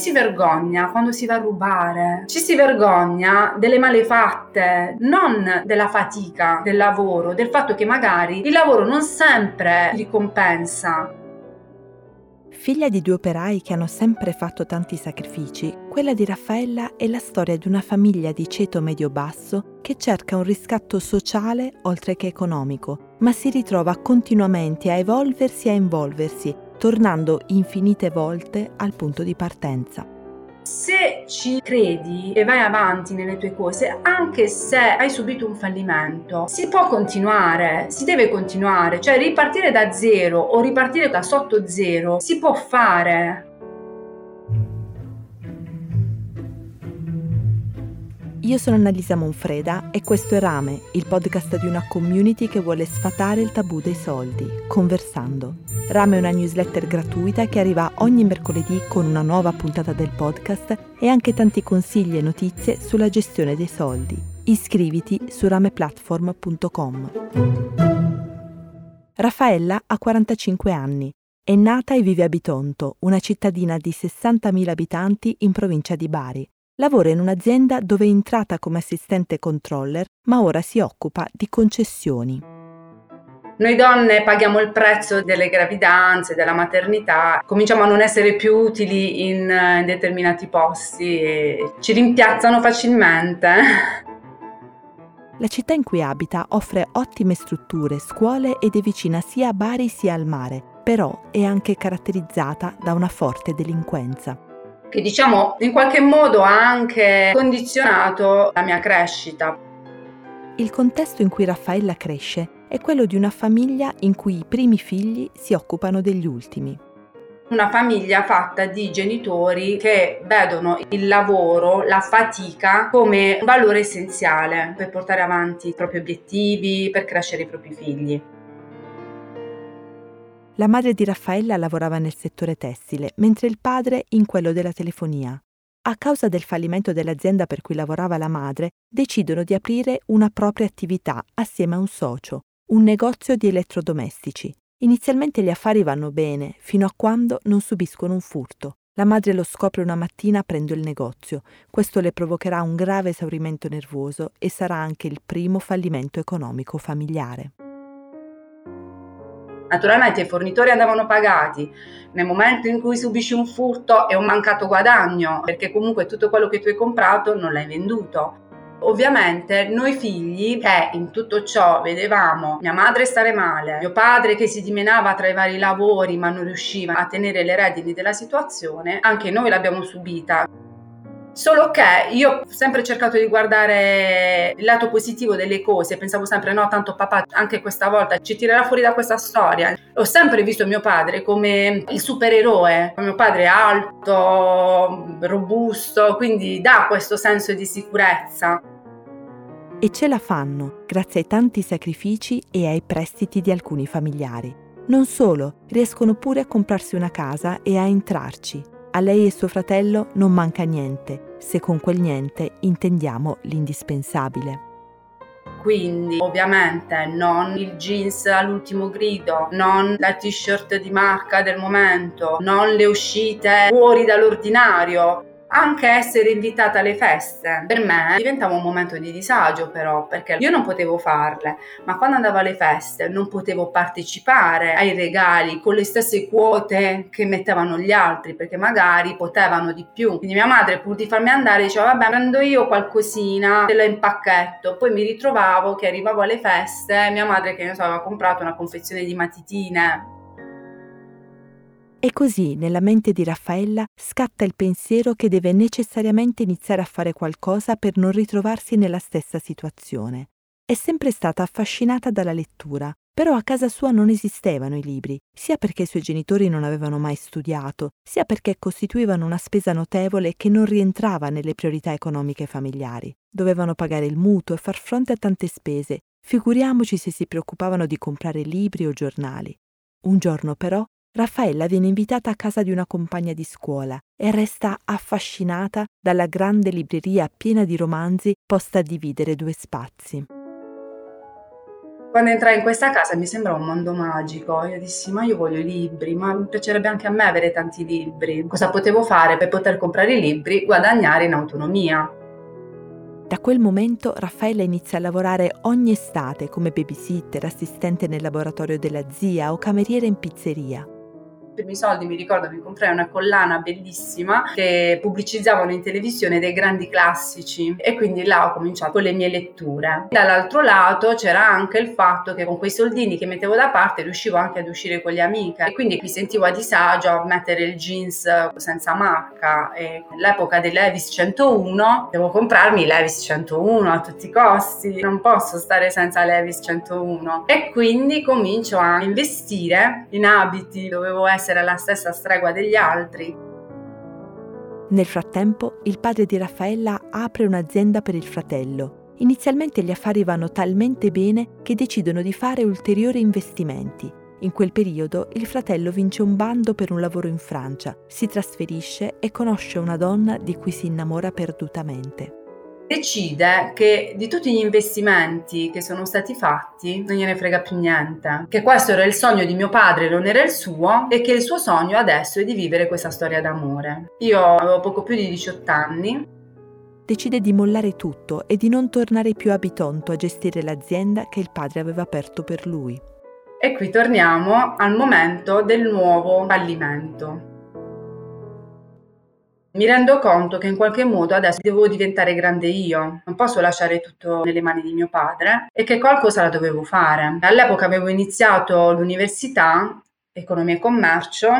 si vergogna quando si va a rubare, ci si vergogna delle malefatte, non della fatica del lavoro, del fatto che magari il lavoro non sempre ricompensa. Figlia di due operai che hanno sempre fatto tanti sacrifici, quella di Raffaella è la storia di una famiglia di ceto medio-basso che cerca un riscatto sociale oltre che economico, ma si ritrova continuamente a evolversi e a involversi, tornando infinite volte al punto di partenza se ci credi e vai avanti nelle tue cose, anche se hai subito un fallimento, si può continuare, si deve continuare, cioè ripartire da zero o ripartire da sotto zero si può fare. Io sono Annalisa Monfreda e questo è Rame, il podcast di una community che vuole sfatare il tabù dei soldi, conversando. Rame è una newsletter gratuita che arriva ogni mercoledì con una nuova puntata del podcast e anche tanti consigli e notizie sulla gestione dei soldi. Iscriviti su rameplatform.com. Raffaella ha 45 anni. È nata e vive a Bitonto, una cittadina di 60.000 abitanti in provincia di Bari. Lavora in un'azienda dove è entrata come assistente controller, ma ora si occupa di concessioni. Noi donne paghiamo il prezzo delle gravidanze, della maternità, cominciamo a non essere più utili in, in determinati posti e ci rimpiazzano facilmente. La città in cui abita offre ottime strutture, scuole ed è vicina sia a Bari sia al mare, però è anche caratterizzata da una forte delinquenza che diciamo in qualche modo ha anche condizionato la mia crescita. Il contesto in cui Raffaella cresce è quello di una famiglia in cui i primi figli si occupano degli ultimi. Una famiglia fatta di genitori che vedono il lavoro, la fatica come un valore essenziale per portare avanti i propri obiettivi, per crescere i propri figli. La madre di Raffaella lavorava nel settore tessile, mentre il padre in quello della telefonia. A causa del fallimento dell'azienda per cui lavorava la madre, decidono di aprire una propria attività assieme a un socio, un negozio di elettrodomestici. Inizialmente gli affari vanno bene, fino a quando non subiscono un furto. La madre lo scopre una mattina aprendo il negozio. Questo le provocherà un grave esaurimento nervoso e sarà anche il primo fallimento economico familiare. Naturalmente i fornitori andavano pagati, nel momento in cui subisci un furto è un mancato guadagno, perché comunque tutto quello che tu hai comprato non l'hai venduto. Ovviamente noi figli che in tutto ciò vedevamo mia madre stare male, mio padre che si dimenava tra i vari lavori ma non riusciva a tenere le redini della situazione, anche noi l'abbiamo subita. Solo che io ho sempre cercato di guardare il lato positivo delle cose, pensavo sempre no, tanto papà anche questa volta ci tirerà fuori da questa storia. Ho sempre visto mio padre come il supereroe, mio padre è alto, robusto, quindi dà questo senso di sicurezza. E ce la fanno grazie ai tanti sacrifici e ai prestiti di alcuni familiari. Non solo, riescono pure a comprarsi una casa e a entrarci, a lei e suo fratello non manca niente, se con quel niente intendiamo l'indispensabile. Quindi ovviamente non il jeans all'ultimo grido, non la t-shirt di marca del momento, non le uscite fuori dall'ordinario, anche essere invitata alle feste. Per me diventava un momento di disagio però perché io non potevo farle ma quando andavo alle feste non potevo partecipare ai regali con le stesse quote che mettevano gli altri perché magari potevano di più. Quindi mia madre pur di farmi andare diceva vabbè prendo io qualcosina te la impacchetto. Poi mi ritrovavo che arrivavo alle feste mia madre che ne so aveva comprato una confezione di matitine e così nella mente di Raffaella scatta il pensiero che deve necessariamente iniziare a fare qualcosa per non ritrovarsi nella stessa situazione. È sempre stata affascinata dalla lettura, però a casa sua non esistevano i libri, sia perché i suoi genitori non avevano mai studiato, sia perché costituivano una spesa notevole che non rientrava nelle priorità economiche familiari. Dovevano pagare il mutuo e far fronte a tante spese, figuriamoci se si preoccupavano di comprare libri o giornali. Un giorno però Raffaella viene invitata a casa di una compagna di scuola e resta affascinata dalla grande libreria piena di romanzi posta a dividere due spazi. Quando entrai in questa casa mi sembrava un mondo magico. Io dissi: Ma io voglio i libri, ma mi piacerebbe anche a me avere tanti libri. Cosa potevo fare per poter comprare i libri? Guadagnare in autonomia. Da quel momento Raffaella inizia a lavorare ogni estate come babysitter, assistente nel laboratorio della zia o cameriera in pizzeria primi soldi mi ricordo mi comprai una collana bellissima che pubblicizzavano in televisione dei grandi classici. E quindi là ho cominciato con le mie letture. Dall'altro lato c'era anche il fatto che con quei soldini che mettevo da parte riuscivo anche ad uscire con le amiche. E quindi mi sentivo a disagio a mettere il jeans senza marca. E nell'epoca dei Levis 101 devo comprarmi Levis 101 a tutti i costi, non posso stare senza Levis 101 e quindi comincio a investire in abiti, dovevo essere essere la stessa stregua degli altri. Nel frattempo, il padre di Raffaella apre un'azienda per il fratello. Inizialmente gli affari vanno talmente bene che decidono di fare ulteriori investimenti. In quel periodo il fratello vince un bando per un lavoro in Francia, si trasferisce e conosce una donna di cui si innamora perdutamente decide che di tutti gli investimenti che sono stati fatti non gliene frega più niente, che questo era il sogno di mio padre, non era il suo e che il suo sogno adesso è di vivere questa storia d'amore. Io avevo poco più di 18 anni. Decide di mollare tutto e di non tornare più a Bitonto a gestire l'azienda che il padre aveva aperto per lui. E qui torniamo al momento del nuovo fallimento. Mi rendo conto che in qualche modo adesso devo diventare grande io, non posso lasciare tutto nelle mani di mio padre e che qualcosa la dovevo fare. All'epoca avevo iniziato l'università, economia e commercio,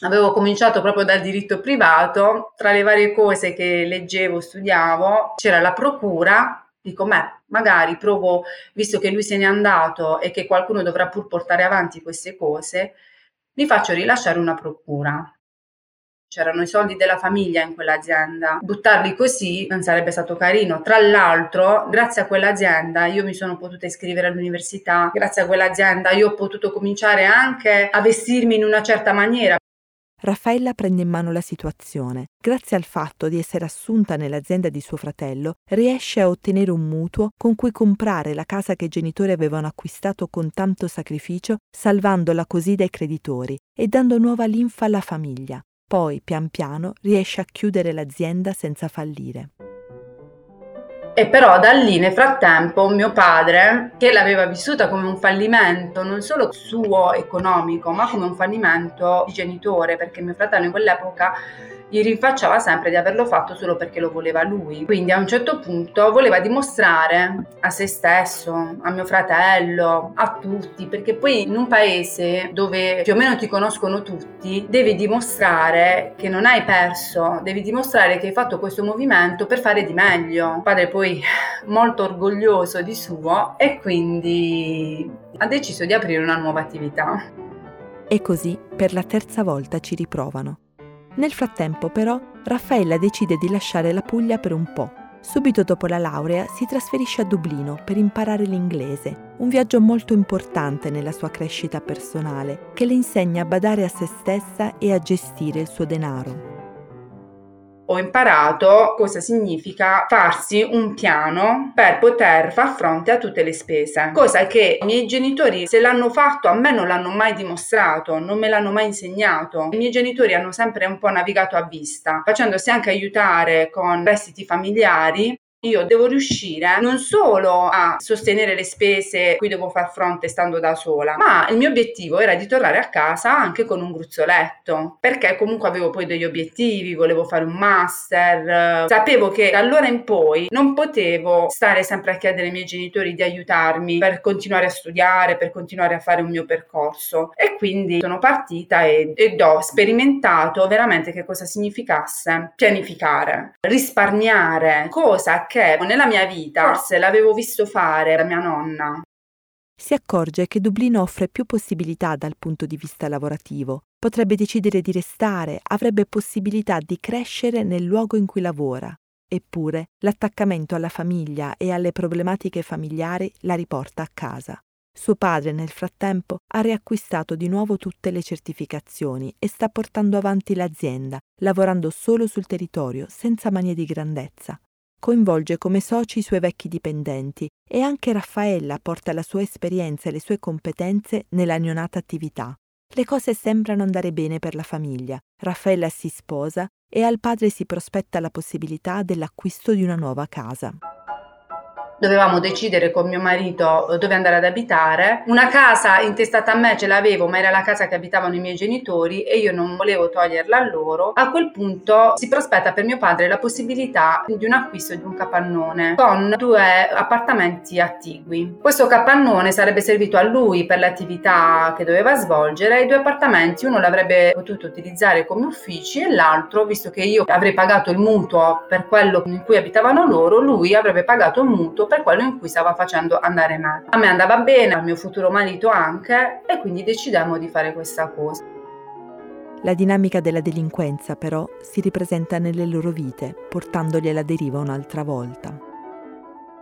avevo cominciato proprio dal diritto privato, tra le varie cose che leggevo, studiavo, c'era la procura, dico, beh, magari provo, visto che lui se n'è andato e che qualcuno dovrà pur portare avanti queste cose, mi faccio rilasciare una procura c'erano i soldi della famiglia in quell'azienda. Buttarli così non sarebbe stato carino. Tra l'altro, grazie a quell'azienda io mi sono potuta iscrivere all'università, grazie a quell'azienda io ho potuto cominciare anche a vestirmi in una certa maniera. Raffaella prende in mano la situazione. Grazie al fatto di essere assunta nell'azienda di suo fratello, riesce a ottenere un mutuo con cui comprare la casa che i genitori avevano acquistato con tanto sacrificio, salvandola così dai creditori e dando nuova linfa alla famiglia. Poi, pian piano, riesce a chiudere l'azienda senza fallire. E però da lì nel frattempo mio padre, che l'aveva vissuta come un fallimento non solo suo economico, ma come un fallimento di genitore, perché mio fratello in quell'epoca gli rinfacciava sempre di averlo fatto solo perché lo voleva lui. Quindi a un certo punto voleva dimostrare a se stesso, a mio fratello, a tutti, perché poi in un paese dove più o meno ti conoscono tutti, devi dimostrare che non hai perso, devi dimostrare che hai fatto questo movimento per fare di meglio. Padre poi molto orgoglioso di suo e quindi ha deciso di aprire una nuova attività. E così per la terza volta ci riprovano. Nel frattempo, però, Raffaella decide di lasciare la Puglia per un po'. Subito dopo la laurea si trasferisce a Dublino per imparare l'inglese, un viaggio molto importante nella sua crescita personale, che le insegna a badare a se stessa e a gestire il suo denaro ho imparato cosa significa farsi un piano per poter far fronte a tutte le spese, cosa che i miei genitori se l'hanno fatto a me non l'hanno mai dimostrato, non me l'hanno mai insegnato. I miei genitori hanno sempre un po' navigato a vista, facendosi anche aiutare con prestiti familiari io devo riuscire non solo a sostenere le spese cui devo far fronte stando da sola, ma il mio obiettivo era di tornare a casa anche con un gruzzoletto, perché comunque avevo poi degli obiettivi, volevo fare un master, sapevo che da allora in poi non potevo stare sempre a chiedere ai miei genitori di aiutarmi per continuare a studiare, per continuare a fare un mio percorso. E quindi sono partita e, ed ho sperimentato veramente che cosa significasse pianificare, risparmiare, cosa che nella mia vita forse l'avevo visto fare da mia nonna. Si accorge che Dublino offre più possibilità dal punto di vista lavorativo. Potrebbe decidere di restare, avrebbe possibilità di crescere nel luogo in cui lavora. Eppure l'attaccamento alla famiglia e alle problematiche familiari la riporta a casa. Suo padre nel frattempo ha riacquistato di nuovo tutte le certificazioni e sta portando avanti l'azienda, lavorando solo sul territorio, senza manie di grandezza. Coinvolge come soci i suoi vecchi dipendenti e anche Raffaella porta la sua esperienza e le sue competenze nella neonata attività. Le cose sembrano andare bene per la famiglia. Raffaella si sposa e al padre si prospetta la possibilità dell'acquisto di una nuova casa dovevamo decidere con mio marito eh, dove andare ad abitare. Una casa intestata a me ce l'avevo, ma era la casa che abitavano i miei genitori e io non volevo toglierla a loro. A quel punto si prospetta per mio padre la possibilità di un acquisto di un capannone con due appartamenti attigui. Questo capannone sarebbe servito a lui per le attività che doveva svolgere e i due appartamenti uno l'avrebbe potuto utilizzare come uffici e l'altro, visto che io avrei pagato il mutuo per quello in cui abitavano loro, lui avrebbe pagato il mutuo per quello in cui stava facendo andare male. A me andava bene, al mio futuro marito anche, e quindi decidemmo di fare questa cosa. La dinamica della delinquenza però si ripresenta nelle loro vite, portandoli alla deriva un'altra volta.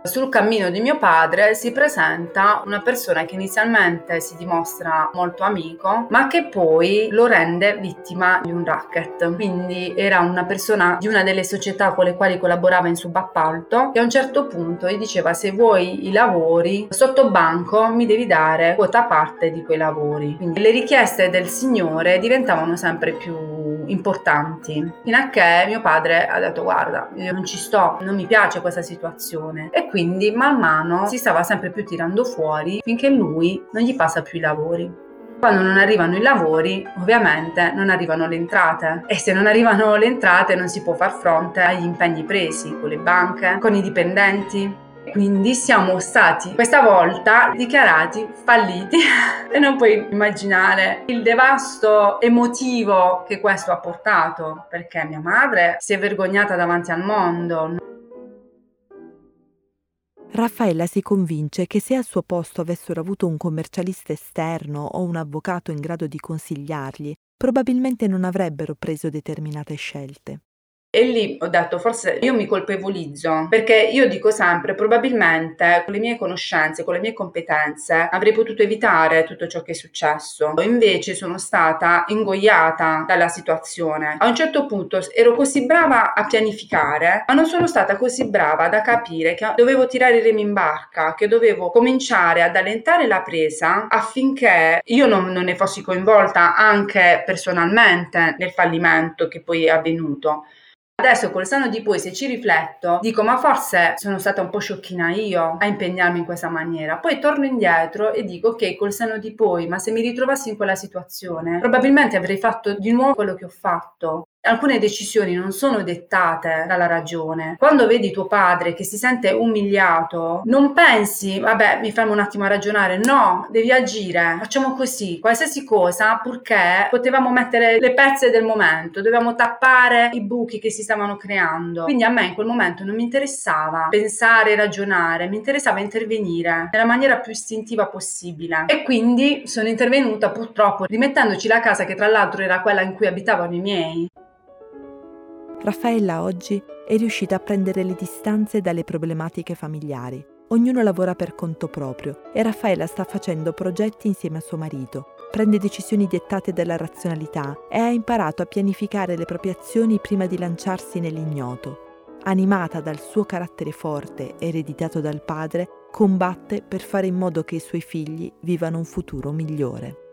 Sul cammino di mio padre si presenta una persona che inizialmente si dimostra molto amico, ma che poi lo rende vittima di un racket. Quindi era una persona di una delle società con le quali collaborava in subappalto che a un certo punto gli diceva se vuoi i lavori sotto banco mi devi dare quota parte di quei lavori. Quindi le richieste del signore diventavano sempre più importanti, fino a che mio padre ha detto guarda, io non ci sto, non mi piace questa situazione e quindi man mano si stava sempre più tirando fuori finché lui non gli passa più i lavori. Quando non arrivano i lavori, ovviamente non arrivano le entrate e se non arrivano le entrate non si può far fronte agli impegni presi con le banche, con i dipendenti. Quindi siamo stati questa volta dichiarati falliti e non puoi immaginare il devasto emotivo che questo ha portato perché mia madre si è vergognata davanti al mondo. Raffaella si convince che se al suo posto avessero avuto un commercialista esterno o un avvocato in grado di consigliargli, probabilmente non avrebbero preso determinate scelte. E lì ho detto, forse io mi colpevolizzo, perché io dico sempre, probabilmente con le mie conoscenze, con le mie competenze, avrei potuto evitare tutto ciò che è successo. Invece sono stata ingoiata dalla situazione. A un certo punto ero così brava a pianificare, ma non sono stata così brava da capire che dovevo tirare i remi in barca, che dovevo cominciare ad allentare la presa affinché io non, non ne fossi coinvolta anche personalmente nel fallimento che poi è avvenuto. Adesso col seno di poi, se ci rifletto, dico ma forse sono stata un po' sciocchina io a impegnarmi in questa maniera. Poi torno indietro e dico ok, col seno di poi, ma se mi ritrovassi in quella situazione, probabilmente avrei fatto di nuovo quello che ho fatto. Alcune decisioni non sono dettate dalla ragione. Quando vedi tuo padre che si sente umiliato, non pensi, vabbè, mi fermo un attimo a ragionare. No, devi agire. Facciamo così, qualsiasi cosa, purché potevamo mettere le pezze del momento, dovevamo tappare i buchi che si stavano creando. Quindi a me in quel momento non mi interessava pensare, ragionare, mi interessava intervenire nella maniera più istintiva possibile. E quindi sono intervenuta purtroppo rimettendoci la casa che tra l'altro era quella in cui abitavano i miei. Raffaella oggi è riuscita a prendere le distanze dalle problematiche familiari. Ognuno lavora per conto proprio e Raffaella sta facendo progetti insieme a suo marito, prende decisioni dettate dalla razionalità e ha imparato a pianificare le proprie azioni prima di lanciarsi nell'ignoto. Animata dal suo carattere forte, ereditato dal padre, combatte per fare in modo che i suoi figli vivano un futuro migliore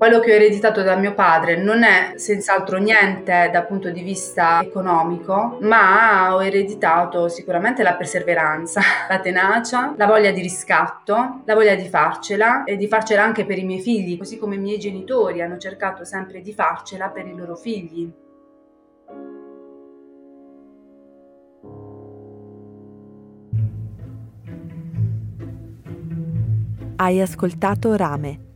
quello che ho ereditato da mio padre non è senz'altro niente dal punto di vista economico, ma ho ereditato sicuramente la perseveranza, la tenacia, la voglia di riscatto, la voglia di farcela e di farcela anche per i miei figli, così come i miei genitori hanno cercato sempre di farcela per i loro figli. Hai ascoltato Rame